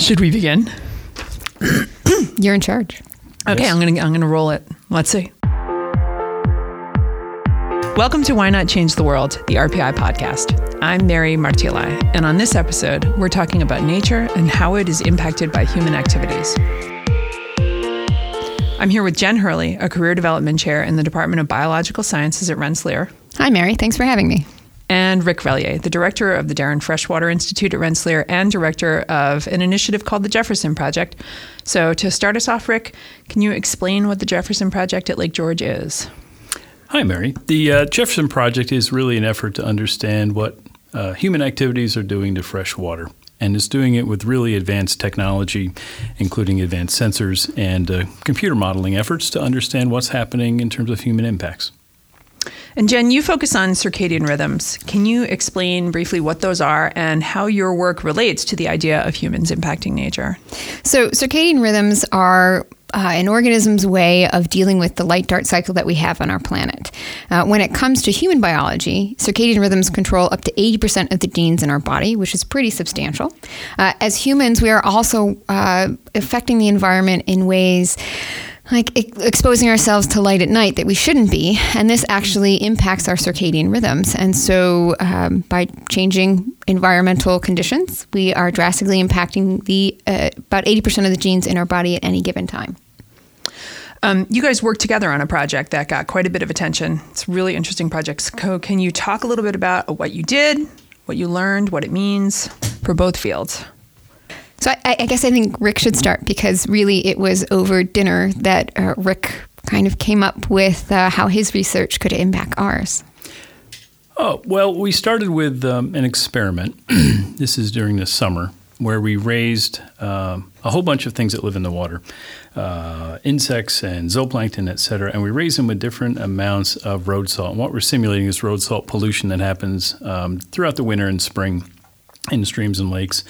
Should we begin? You're in charge. Okay, Yes. I'm gonna I'm gonna roll it. Let's see. Welcome to Why Not Change the World, the RPI podcast. I'm Mary Martialay, and on this episode, we're talking about nature and how it is impacted by human activities. I'm here with Jen Hurley, a career development chair in the Department of Biological Sciences at Rensselaer, Hi, Mary. Thanks for having me. And Rick Relyea, the director of the Darrin Fresh Water Institute at Rensselaer and director of an initiative called the Jefferson Project. So, to start us off, Rick, can you explain what the Jefferson Project at Lake George is? Hi, Mary. The uh, Jefferson Project is really an effort to understand what uh, human activities are doing to fresh water. And it's doing it with really advanced technology, including advanced sensors and uh, computer modeling efforts to understand what's happening in terms of human impacts. And Jen, you focus on circadian rhythms. Can you explain briefly what those are and how your work relates to the idea of humans impacting nature? So, circadian rhythms are uh, an organism's way of dealing with the light dark cycle that we have on our planet. Uh, when it comes to human biology, circadian rhythms control up to 80% of the genes in our body, which is pretty substantial. Uh, as humans, we are also uh, affecting the environment in ways like exposing ourselves to light at night that we shouldn't be, and this actually impacts our circadian rhythms. And so, um, by changing environmental conditions, we are drastically impacting the uh, about eighty percent of the genes in our body at any given time. Um, you guys worked together on a project that got quite a bit of attention. It's a really interesting project. So, can you talk a little bit about what you did, what you learned, what it means for both fields? So, I, I guess I think Rick should start because really it was over dinner that uh, Rick kind of came up with uh, how his research could impact ours. Oh, well, we started with um, an experiment. this is during the summer where we raised um, a whole bunch of things that live in the water uh, insects and zooplankton, et cetera, and we raised them with different amounts of road salt. And what we're simulating is road salt pollution that happens um, throughout the winter and spring in streams and lakes.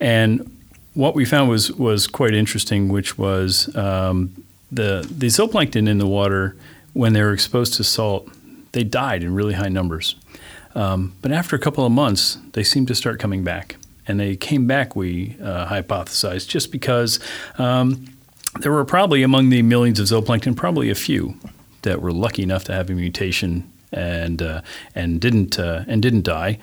And what we found was, was quite interesting, which was um, the, the zooplankton in the water, when they were exposed to salt, they died in really high numbers. Um, but after a couple of months, they seemed to start coming back. And they came back, we uh, hypothesized, just because um, there were probably among the millions of zooplankton, probably a few that were lucky enough to have a mutation and, uh, and, didn't, uh, and didn't die.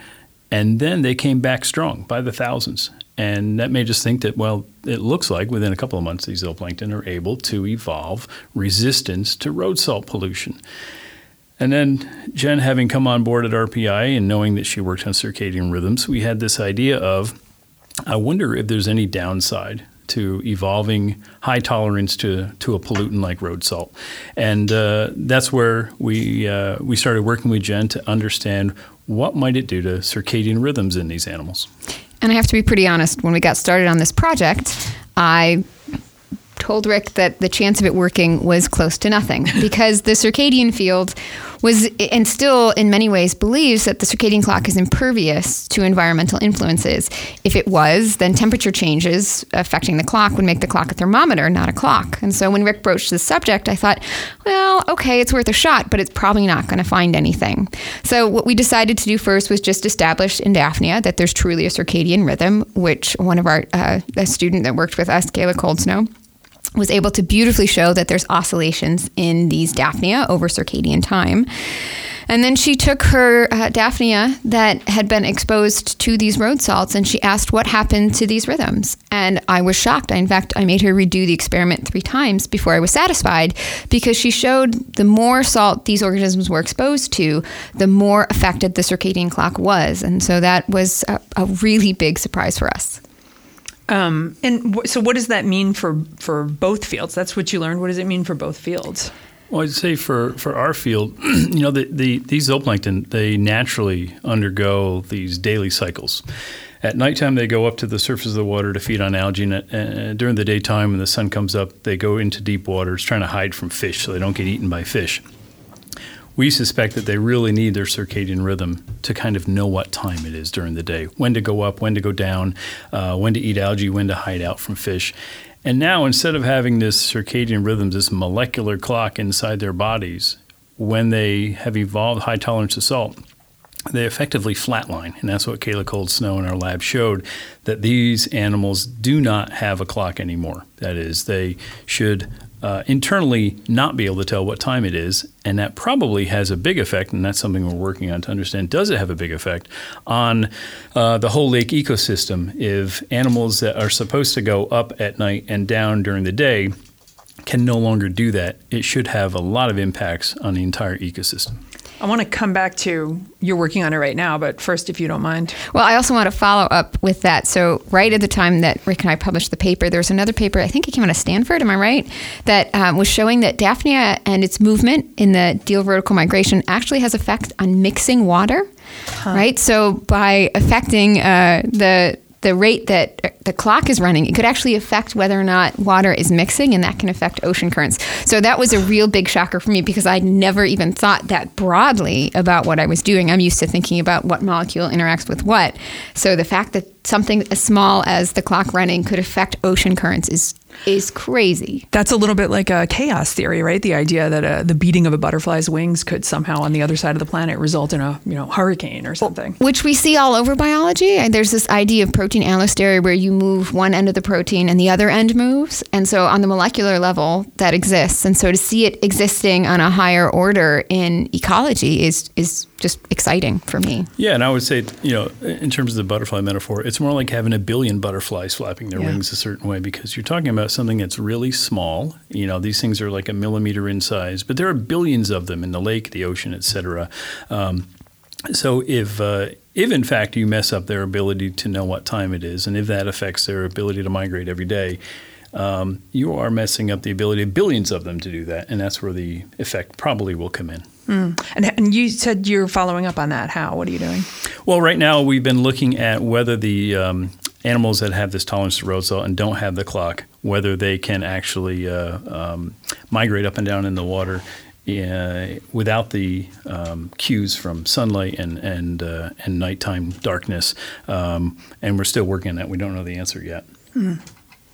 And then they came back strong by the thousands. And that may just think that, well, it looks like within a couple of months, these zooplankton are able to evolve resistance to road salt pollution. And then Jen, having come on board at RPI and knowing that she worked on circadian rhythms, we had this idea of I wonder if there's any downside to evolving high tolerance to, to a pollutant like road salt. And uh, that's where we, uh, we started working with Jen to understand what might it do to circadian rhythms in these animals. And I have to be pretty honest, when we got started on this project, I told Rick that the chance of it working was close to nothing because the circadian field was and still in many ways believes that the circadian clock is impervious to environmental influences. If it was, then temperature changes affecting the clock would make the clock a thermometer, not a clock. And so when Rick broached the subject, I thought, well, okay, it's worth a shot, but it's probably not going to find anything. So what we decided to do first was just establish in Daphnia that there's truly a circadian rhythm, which one of our uh, a student that worked with us, Kayla Coldsnow, was able to beautifully show that there's oscillations in these Daphnia over circadian time. And then she took her uh, Daphnia that had been exposed to these road salts and she asked what happened to these rhythms. And I was shocked. In fact, I made her redo the experiment three times before I was satisfied because she showed the more salt these organisms were exposed to, the more affected the circadian clock was. And so that was a, a really big surprise for us. Um, and w- so, what does that mean for for both fields? That's what you learned. What does it mean for both fields? Well, I'd say for, for our field, you know, the, the, these zooplankton, they naturally undergo these daily cycles. At nighttime, they go up to the surface of the water to feed on algae. And uh, during the daytime, when the sun comes up, they go into deep waters trying to hide from fish so they don't get eaten by fish. We suspect that they really need their circadian rhythm to kind of know what time it is during the day, when to go up, when to go down, uh, when to eat algae, when to hide out from fish. And now, instead of having this circadian rhythm, this molecular clock inside their bodies, when they have evolved high tolerance to salt, they effectively flatline. And that's what Kayla Coldsnow in our lab showed that these animals do not have a clock anymore. That is, they should uh, internally not be able to tell what time it is. And that probably has a big effect, and that's something we're working on to understand. Does it have a big effect on uh, the whole lake ecosystem if animals that are supposed to go up at night and down during the day can no longer do that? It should have a lot of impacts on the entire ecosystem. I want to come back to you're working on it right now, but first, if you don't mind. Well, I also want to follow up with that. So, right at the time that Rick and I published the paper, there was another paper, I think it came out of Stanford, am I right? That um, was showing that Daphnia and its movement in the diel vertical migration actually has effect on mixing water. Huh. Right, so by affecting uh, the the rate that uh, the clock is running, it could actually affect whether or not water is mixing, and that can affect ocean currents. So that was a real big shocker for me because I'd never even thought that broadly about what I was doing. I'm used to thinking about what molecule interacts with what. So the fact that something as small as the clock running could affect ocean currents is is crazy. That's a little bit like a chaos theory, right? The idea that uh, the beating of a butterfly's wings could somehow on the other side of the planet result in a you know hurricane or something. Which we see all over biology. There's this idea of protein allostery where you move one end of the protein and the other end moves. And so on the molecular level that exists. And so to see it existing on a higher order in ecology is is just exciting for me. Yeah, and I would say, you know, in terms of the butterfly metaphor, it's more like having a billion butterflies flapping their yeah. wings a certain way because you're talking about something that's really small. You know, these things are like a millimeter in size, but there are billions of them in the lake, the ocean, etc. Um, so if uh, if in fact you mess up their ability to know what time it is, and if that affects their ability to migrate every day, um, you are messing up the ability of billions of them to do that, and that's where the effect probably will come in. Mm. And, and, you said you're following up on that. How? What are you doing? Well, right now we've been looking at whether the um, animals that have this tolerance to road salt and don't have the clock, whether they can actually uh, um, migrate up and down in the water uh, without the um, cues from sunlight and and uh, and nighttime darkness. Um, and we're still working on that. We don't know the answer yet. Mm.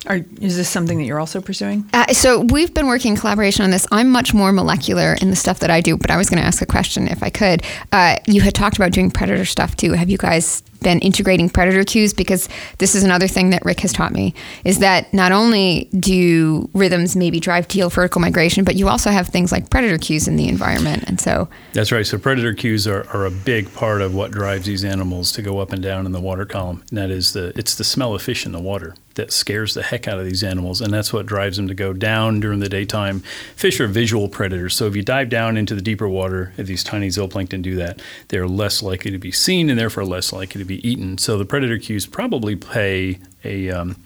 Are, is this something that you're also pursuing? Uh, so we've been working in collaboration on this. I'm much more molecular in the stuff that I do, but I was going to ask a question if I could. Uh, you had talked about doing predator stuff too. Have you guys been integrating predator cues because this is another thing that Rick has taught me is that not only do rhythms maybe drive diel vertical migration, but you also have things like predator cues in the environment. And so that's right. So predator cues are, are a big part of what drives these animals to go up and down in the water column. And that is the it's the smell of fish in the water that scares the heck out of these animals, and that's what drives them to go down during the daytime. Fish are visual predators, so if you dive down into the deeper water, if these tiny zooplankton do that, they're less likely to be seen and therefore less likely to be eaten. So the predator cues probably play a um,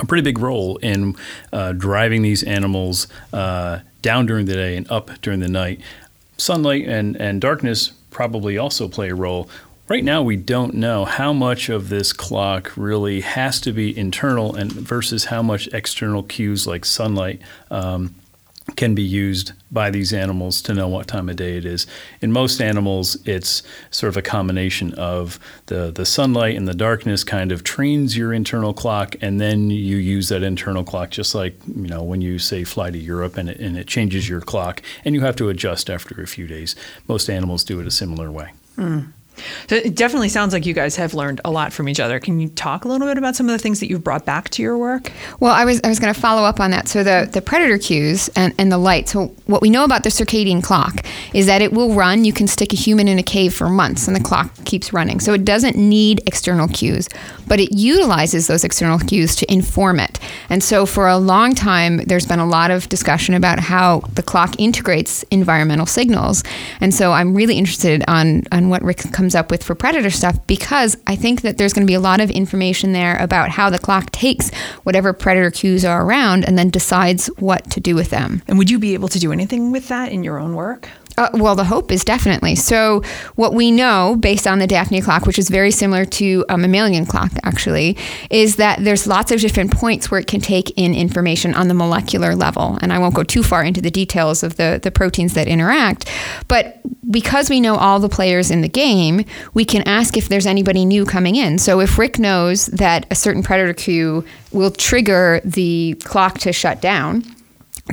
a pretty big role in uh, driving these animals uh, down during the day and up during the night. Sunlight and, and darkness probably also play a role. Right now, we don't know how much of this clock really has to be internal and versus how much external cues like sunlight um, can be used by these animals to know what time of day it is. In most animals, it's sort of a combination of the, the sunlight and the darkness kind of trains your internal clock, and then you use that internal clock just like you know when you say fly to Europe and it, and it changes your clock, and you have to adjust after a few days. Most animals do it a similar way. Mm. So it definitely sounds like you guys have learned a lot from each other. Can you talk a little bit about some of the things that you've brought back to your work? Well, I was I was going to follow up on that. So the the predator cues and, and the light. So what we know about the circadian clock is that it will run. You can stick a human in a cave for months and the clock keeps running. So it doesn't need external cues, but it utilizes those external cues to inform it. And so for a long time, there's been a lot of discussion about how the clock integrates environmental signals. And so I'm really interested on on what Rick comes comes up with for predator stuff because I think that there's going to be a lot of information there about how the clock takes whatever predator cues are around and then decides what to do with them. And would you be able to do anything with that in your own work? Uh, well, the hope is definitely. So, what we know based on the Daphnia clock, which is very similar to a mammalian clock, actually, is that there's lots of different points where it can take in information on the molecular level. And I won't go too far into the details of the, the proteins that interact. But because we know all the players in the game, we can ask if there's anybody new coming in. So, if Rick knows that a certain predator cue will trigger the clock to shut down,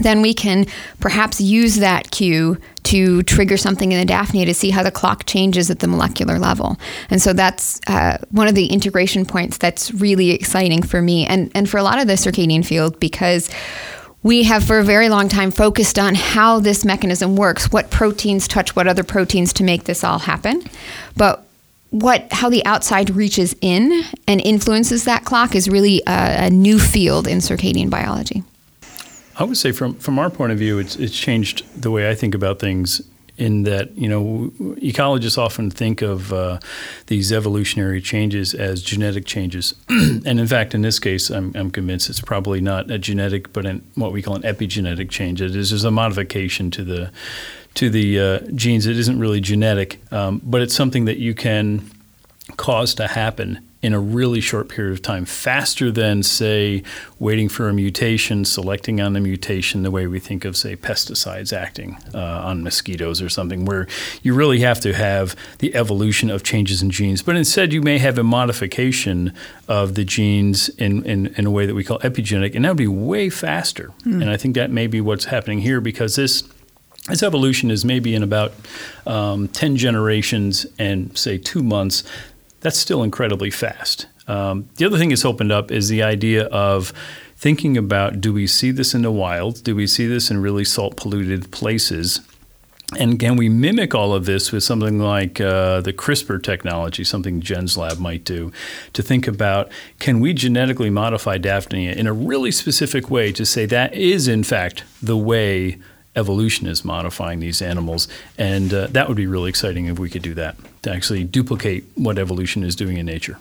then we can perhaps use that cue to trigger something in the Daphnia to see how the clock changes at the molecular level. And so that's uh, one of the integration points that's really exciting for me and, and for a lot of the circadian field because we have for a very long time focused on how this mechanism works, what proteins touch what other proteins to make this all happen. But what how the outside reaches in and influences that clock is really a, a new field in circadian biology. I would say from from our point of view, it's it's changed the way I think about things. In that, you know, ecologists often think of uh, these evolutionary changes as genetic changes, and in fact, in this case, I'm, I'm convinced it's probably not a genetic, but an, what we call an epigenetic change. It is a modification to the to the uh, genes. It isn't really genetic, um, but it's something that you can cause to happen in a really short period of time, faster than, say, waiting for a mutation, selecting on the mutation, the way we think of, say, pesticides acting uh, on mosquitoes or something, where you really have to have the evolution of changes in genes. But instead, you may have a modification of the genes in, in, in a way that we call epigenetic, and that would be way faster. Mm. And I think that may be what's happening here because this this evolution is maybe in about um, 10 generations and say two months that's still incredibly fast. Um, the other thing it's opened up is the idea of thinking about do we see this in the wild? Do we see this in really salt polluted places? And can we mimic all of this with something like uh, the CRISPR technology, something Jen's lab might do, to think about can we genetically modify Daphnia in a really specific way to say that is, in fact, the way evolution is modifying these animals. And uh, that would be really exciting if we could do that, to actually duplicate what evolution is doing in nature.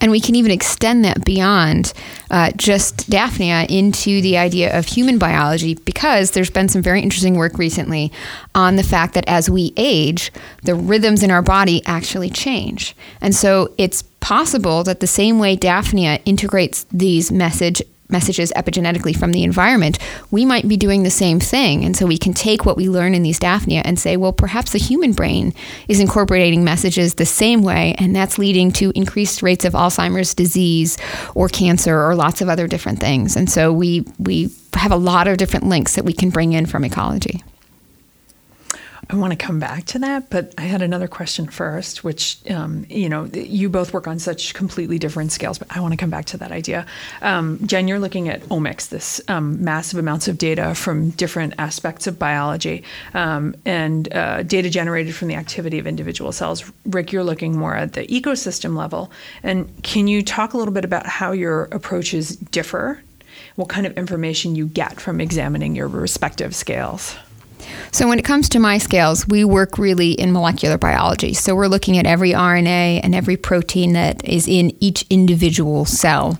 And we can even extend that beyond uh, just Daphnia into the idea of human biology because there's been some very interesting work recently on the fact that as we age, the rhythms in our body actually change. And so it's possible that the same way Daphnia integrates these message messages epigenetically from the environment, we might be doing the same thing. And so we can take what we learn in these Daphnia and say, well, perhaps the human brain is incorporating messages the same way, and that's leading to increased rates of Alzheimer's disease or cancer or lots of other different things. And so we we have a lot of different links that we can bring in from ecology. I want to come back to that, but I had another question first, which, um, you know, you both work on such completely different scales, but I want to come back to that idea. Um, Jen, you're looking at omics, this um, massive amounts of data from different aspects of biology um, and uh, data generated from the activity of individual cells. Rick, you're looking more at the ecosystem level. And can you talk a little bit about how your approaches differ? What kind of information you get from examining your respective scales? So, when it comes to my scales, we work really in molecular biology. So, we're looking at every RNA and every protein that is in each individual cell.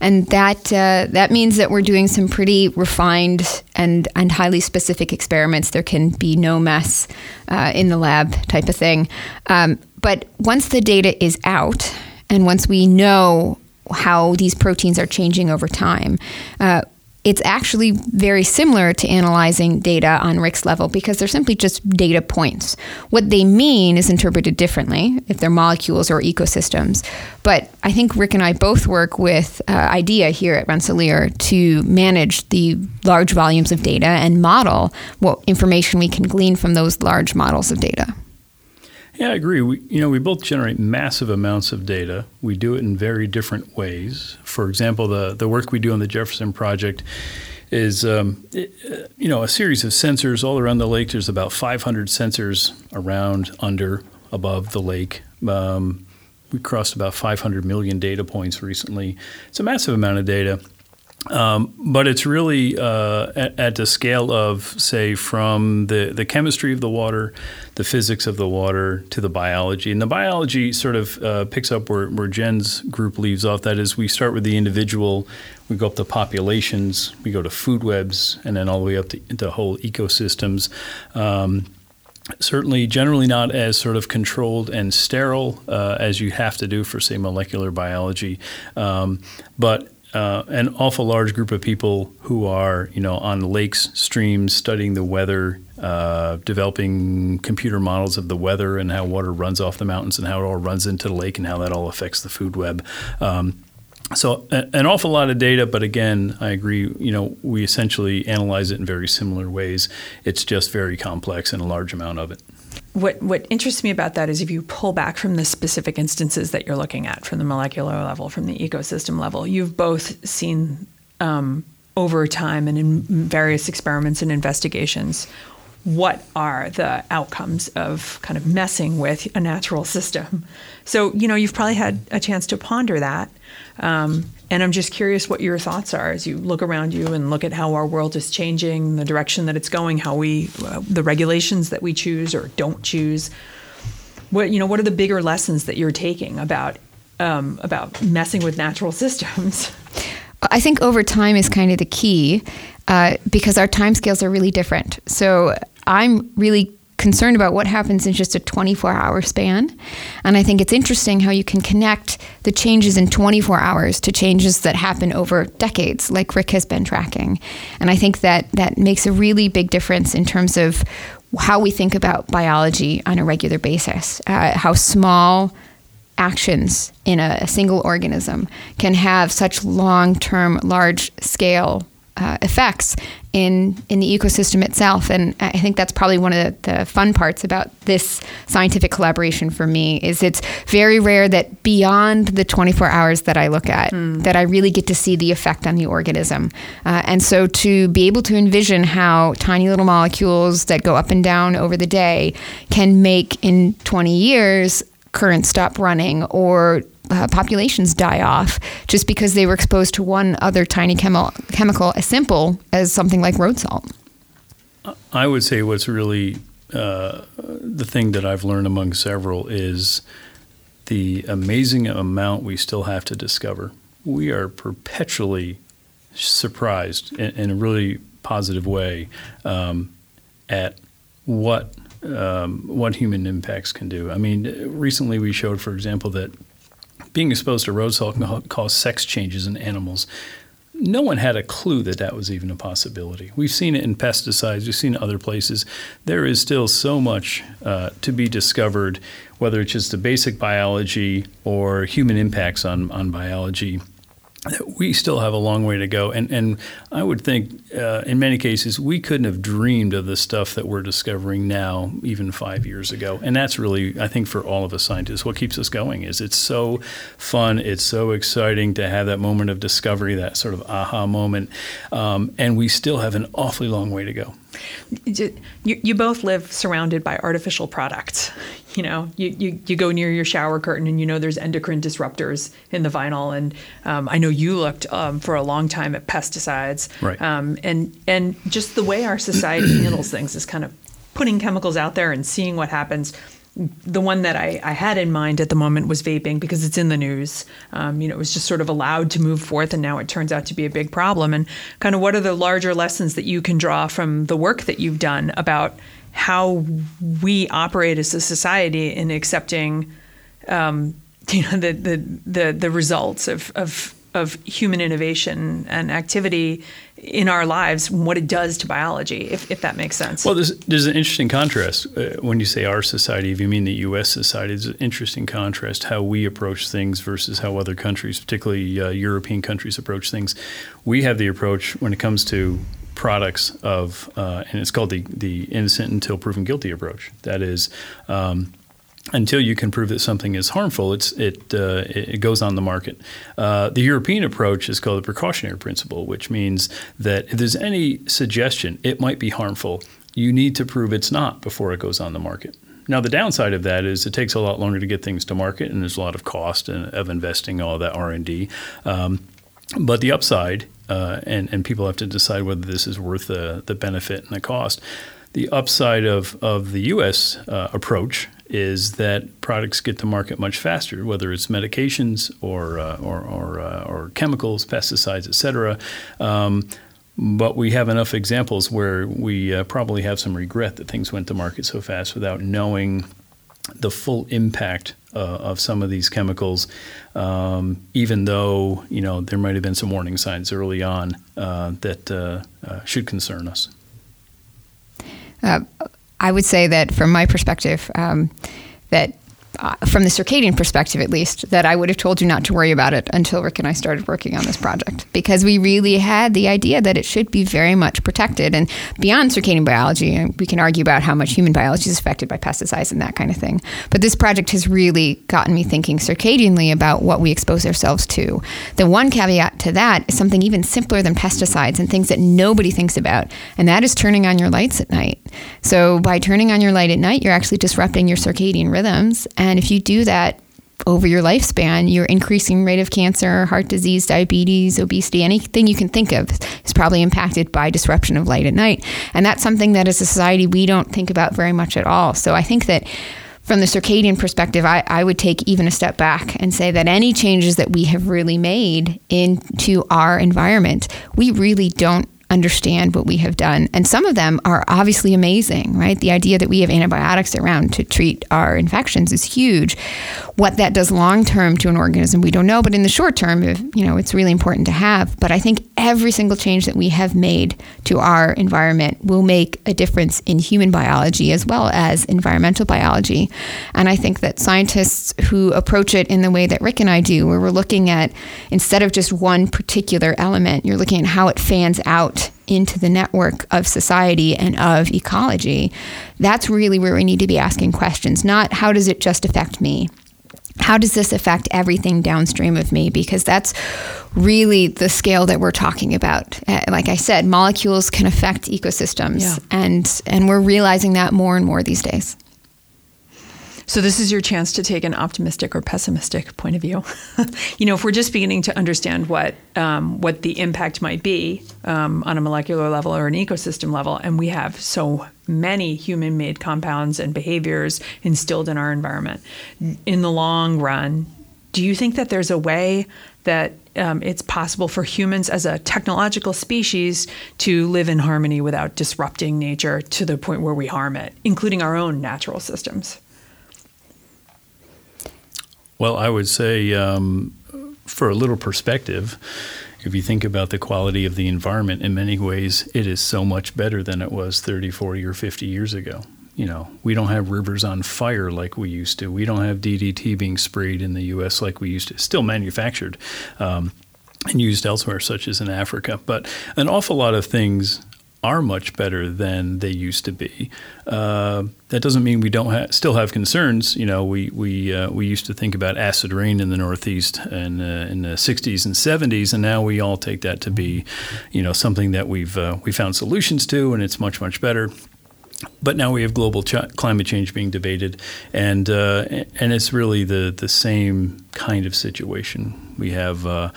And that, uh, that means that we're doing some pretty refined and, and highly specific experiments. There can be no mess uh, in the lab, type of thing. Um, but once the data is out, and once we know how these proteins are changing over time, uh, it's actually very similar to analyzing data on Rick's level because they're simply just data points. What they mean is interpreted differently if they're molecules or ecosystems. But I think Rick and I both work with uh, IDEA here at Rensselaer to manage the large volumes of data and model what information we can glean from those large models of data. Yeah, I agree. We, you know, we both generate massive amounts of data. We do it in very different ways. For example, the the work we do on the Jefferson Project is, um, it, uh, you know, a series of sensors all around the lake. There's about 500 sensors around, under, above the lake. Um, we crossed about 500 million data points recently. It's a massive amount of data. Um, but it's really uh, at, at, the scale of, say, from the, the chemistry of the water, the physics of the water, to the biology. And the biology sort of uh, picks up where, where Jen's group leaves off. That is, we start with the individual, we go up to populations, we go to food webs, and then all the way up to, to whole ecosystems. Um, certainly generally not as sort of controlled and sterile uh, as you have to do for say molecular biology um, but uh, an awful large group of people who are, you know, on lakes, streams, studying the weather, uh, developing computer models of the weather and how water runs off the mountains and how it all runs into the lake and how that all affects the food web. Um, so an awful lot of data, but again, I agree. You know, we essentially analyze it in very similar ways. It's just very complex and a large amount of it. What what interests me about that is if you pull back from the specific instances that you're looking at, from the molecular level, from the ecosystem level, you've both seen um, over time and in various experiments and investigations what are the outcomes of kind of messing with a natural system. So, you know, you've probably had a chance to ponder that. Um, and I'm just curious what your thoughts are as you look around you and look at how our world is changing, the direction that it's going, how we, uh, the regulations that we choose or don't choose. What, you know, what are the bigger lessons that you're taking about, um, about messing with natural systems? I think over time is kind of the key uh, because our timescales are really different. So I'm really concerned about what happens in just a 24 hour span. And I think it's interesting how you can connect the changes in 24 hours to changes that happen over decades, like Rick has been tracking. And I think that that makes a really big difference in terms of how we think about biology on a regular basis, uh, how small actions in a, a single organism can have such long term, large scale uh, effects in in the ecosystem itself. And I think that's probably one of the, the, fun parts about this scientific collaboration for me is it's very rare that beyond the 24 hours that I look at mm. that I really get to see the effect on the organism. Uh, and so to be able to envision how tiny little molecules that go up and down over the day can make in 20 years current stop running or uh, populations die off just because they were exposed to one other tiny chemi- chemical as simple as something like road salt. I would say what's really uh, the thing that I've learned among several is the amazing amount we still have to discover. We are perpetually surprised in, in a really positive way um, at what um, what human impacts can do. I mean, recently we showed, for example, that being exposed to road salt can cause sex changes in animals. No one had a clue that that was even a possibility. We've seen it in pesticides, we've seen it other places. There is still so much uh, to be discovered, whether it's just the basic biology or human impacts on, on biology we still have a long way to go. And, and I would think uh, in many cases, we couldn't have dreamed of the stuff that we're discovering now, even five years ago. And that's really, I think, for all of us scientists, what keeps us going is it's so fun, it's so exciting to have that moment of discovery, that sort of aha moment. Um, and we still have an awfully long way to go. You, you both live surrounded by artificial products you know, you, you, you go near your shower curtain and you know there's endocrine disruptors in the vinyl. And um, I know you looked um, for a long time at pesticides. Right. Um, and, and just the way our society handles things is kind of putting chemicals out there and seeing what happens. The one that I, I had in mind at the moment was vaping because it's in the news. Um, you know, it was just sort of allowed to move forth, and now it turns out to be a big problem. And kind of what are the larger lessons that you can draw from the work that you've done about how we operate as a society in accepting um, you know the, the, the, the results of, of, of human innovation and activity in our lives, what it does to biology, if, if that makes sense. Well, there's, there's an interesting contrast uh, when you say our society, if you mean the U.S. society, there's an interesting contrast how we approach things versus how other countries, particularly uh, European countries, approach things. We have the approach when it comes to products of, uh, and it's called the, the innocent until proven guilty approach. That is, um, until you can prove that something is harmful, it's, it, uh, it goes on the market. Uh, the European approach is called the precautionary principle, which means that if there's any suggestion it might be harmful, you need to prove it's not before it goes on the market. Now, the downside of that is it takes a lot longer to get things to market, and there's a lot of cost of investing all that R and D. Um, but the upside, uh, and, and people have to decide whether this is worth the, the benefit and the cost. The upside of, of the U.S. Uh, approach is that products get to market much faster, whether it's medications or, uh, or, or, uh, or, chemicals, pesticides, et cetera. Um, but we have enough examples where we uh, probably have some regret that things went to market so fast without knowing the full impact uh, of some of these chemicals, um, even though you know there might have been some warning signs early on uh, that uh should concern us. I would say that from my perspective, um, that uh, from the circadian perspective at least, that I would have told you not to worry about it until Rick and I started working on this project because we really had the idea that it should be very much protected. And beyond circadian biology, we can argue about how much human biology is affected by pesticides and that kind of thing. But this project has really gotten me thinking circadianly about what we expose ourselves to. The one caveat to that is something even simpler than pesticides and things that nobody thinks about, and that is turning on your lights at night. So by turning on your light at night, you're actually disrupting your circadian rhythms. If you do that over your lifespan, your increasing rate of cancer, heart disease, diabetes, obesity, anything you can think of is probably impacted by disruption of light at night. And that's something that as a society we don't think about very much at all. So I think that from the circadian perspective, I, I would take even a step back and say that any changes that we have really made into our environment, we really don't understand what we have done. And some of them are obviously amazing, right? The idea that we have antibiotics around to treat our infections is huge. What that does long term to an organism, we don't know. But in the short term, you know, it's really important to have. But I think every single change that we have made to our environment will make a difference in human biology as well as environmental biology. And I think that scientists who approach it in the way that Rick and I do, where we're looking at instead of just one particular element, you're looking at how it fans out into the network of society and of ecology, that's really where we need to be asking questions, not how does it just affect me? How does this affect everything downstream of me? Because that's really the scale that we're talking about. Uh, like I said, molecules can affect ecosystems, yeah. and and we're realizing that more and more these days. So this is your chance to take an optimistic or pessimistic point of view. you know, if we're just beginning to understand what um, what the impact might be um, on a molecular level or an ecosystem level, and we have so many human-made compounds and behaviors instilled in our environment, in the long run, do you think that there's a way that um, it's possible for humans as a technological species to live in harmony without disrupting nature to the point where we harm it, including our own natural systems? Well, I would say, um, for a little perspective, if you think about the quality of the environment, in many ways, it is so much better than it was 30, 40, or 50 years ago. You know, we don't have rivers on fire like we used to. We don't have DDT being sprayed in the U.S. like we used to. Still manufactured um, and used elsewhere, such as in Africa. But an awful lot of things are much better than they used to be. Uh, that doesn't mean we don't ha- still have concerns. You know, we we uh, we used to think about acid rain in the Northeast and uh, in the 60s and 70s, and now we all take that to be, you know, something that we've uh, we found solutions to, and it's much much better. But now we have global ch- climate change being debated, and uh, and it's really the the same kind of situation. We have uh,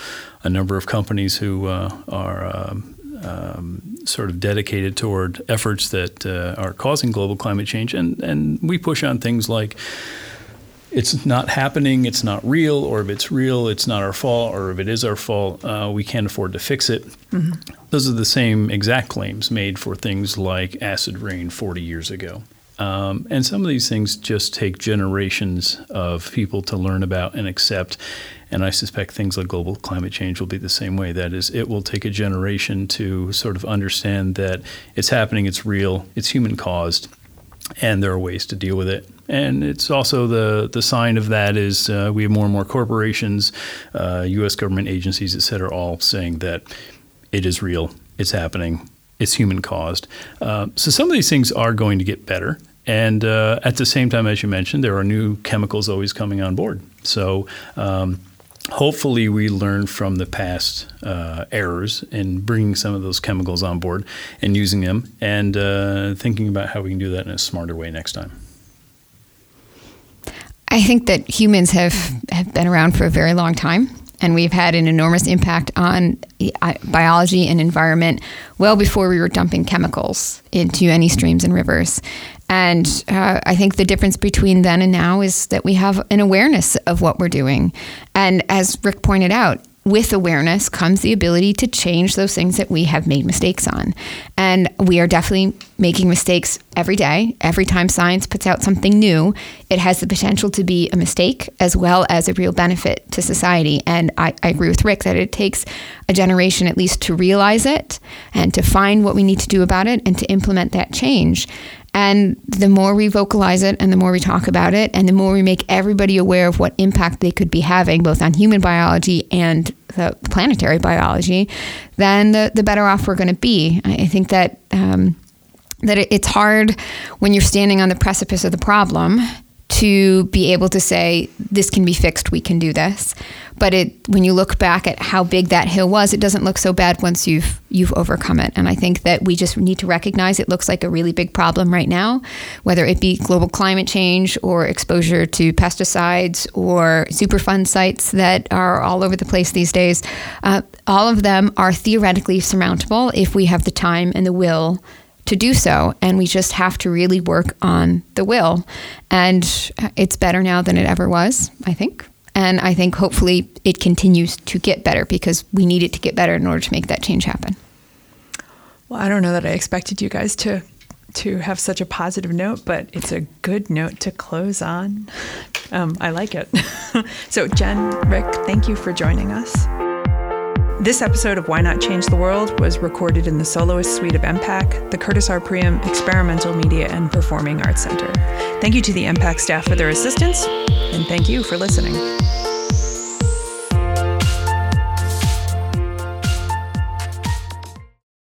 a number of companies who are um, um, sort of dedicated toward efforts that uh, are causing global climate change, and and we push on things like it's not happening, it's not real, or if it's real, it's not our fault, or if it is our fault, uh, we can't afford to fix it. Mm-hmm. Those are the same exact claims made for things like acid rain 40 years ago. Um, and some of these things just take generations of people to learn about and accept. And I suspect things like global climate change will be the same way. That is, it will take a generation to sort of understand that it's happening, it's real, it's human caused, and there are ways to deal with it. And it's also the the sign of that is uh, we have more and more corporations, uh, U.S. government agencies, et cetera, all saying that it is real, it's happening, it's human caused. Uh, so some of these things are going to get better. And uh, at the same time, as you mentioned, there are new chemicals always coming on board. So um, hopefully we learn from the past uh, errors in bringing some of those chemicals on board and using them and uh, thinking about how we can do that in a smarter way next time. I think that humans have, have been around for a very long time and we've had an enormous impact on biology and environment well before we were dumping chemicals into any streams and rivers. And uh, I think the difference between then and now is that we have an awareness of what we're doing. And as Rick pointed out, with awareness comes the ability to change those things that we have made mistakes on. And we are definitely making mistakes every day. Every time science puts out something new, it has the potential to be a mistake as well as a real benefit to society. And I, I agree with Rick that it takes a generation at least to realize it and to find what we need to do about it and to implement that change. And the more we vocalize it and the more we talk about it and the more we make everybody aware of what impact they could be having both on human biology and the planetary biology, then the, the better off we're going to be. I think that um, that it's hard when you're standing on the precipice of the problem to be able to say this can be fixed we can do this. But it when you look back at how big that hill was it doesn't look so bad once you've you've overcome it. And i think that we just need to recognize it looks like a really big problem right now whether it be global climate change or exposure to pesticides or superfund sites that are all over the place these days. Uh, all of them are theoretically surmountable if we have the time and the will to do so. And we just have to really work on the will. And it's better now than it ever was, I think. And I think hopefully it continues to get better because we need it to get better in order to make that change happen. Well, I don't know that I expected you guys to to have such a positive note, but it's a good note to close on. Um, I like it. so, Jen, Rick, thank you for joining us. This episode of Why Not Change the World was recorded in the Soloist Suite of EMPAC, the Curtis R. Priem Experimental Media and Performing Arts Center. Thank you to the EMPAC staff for their assistance, and thank you for listening.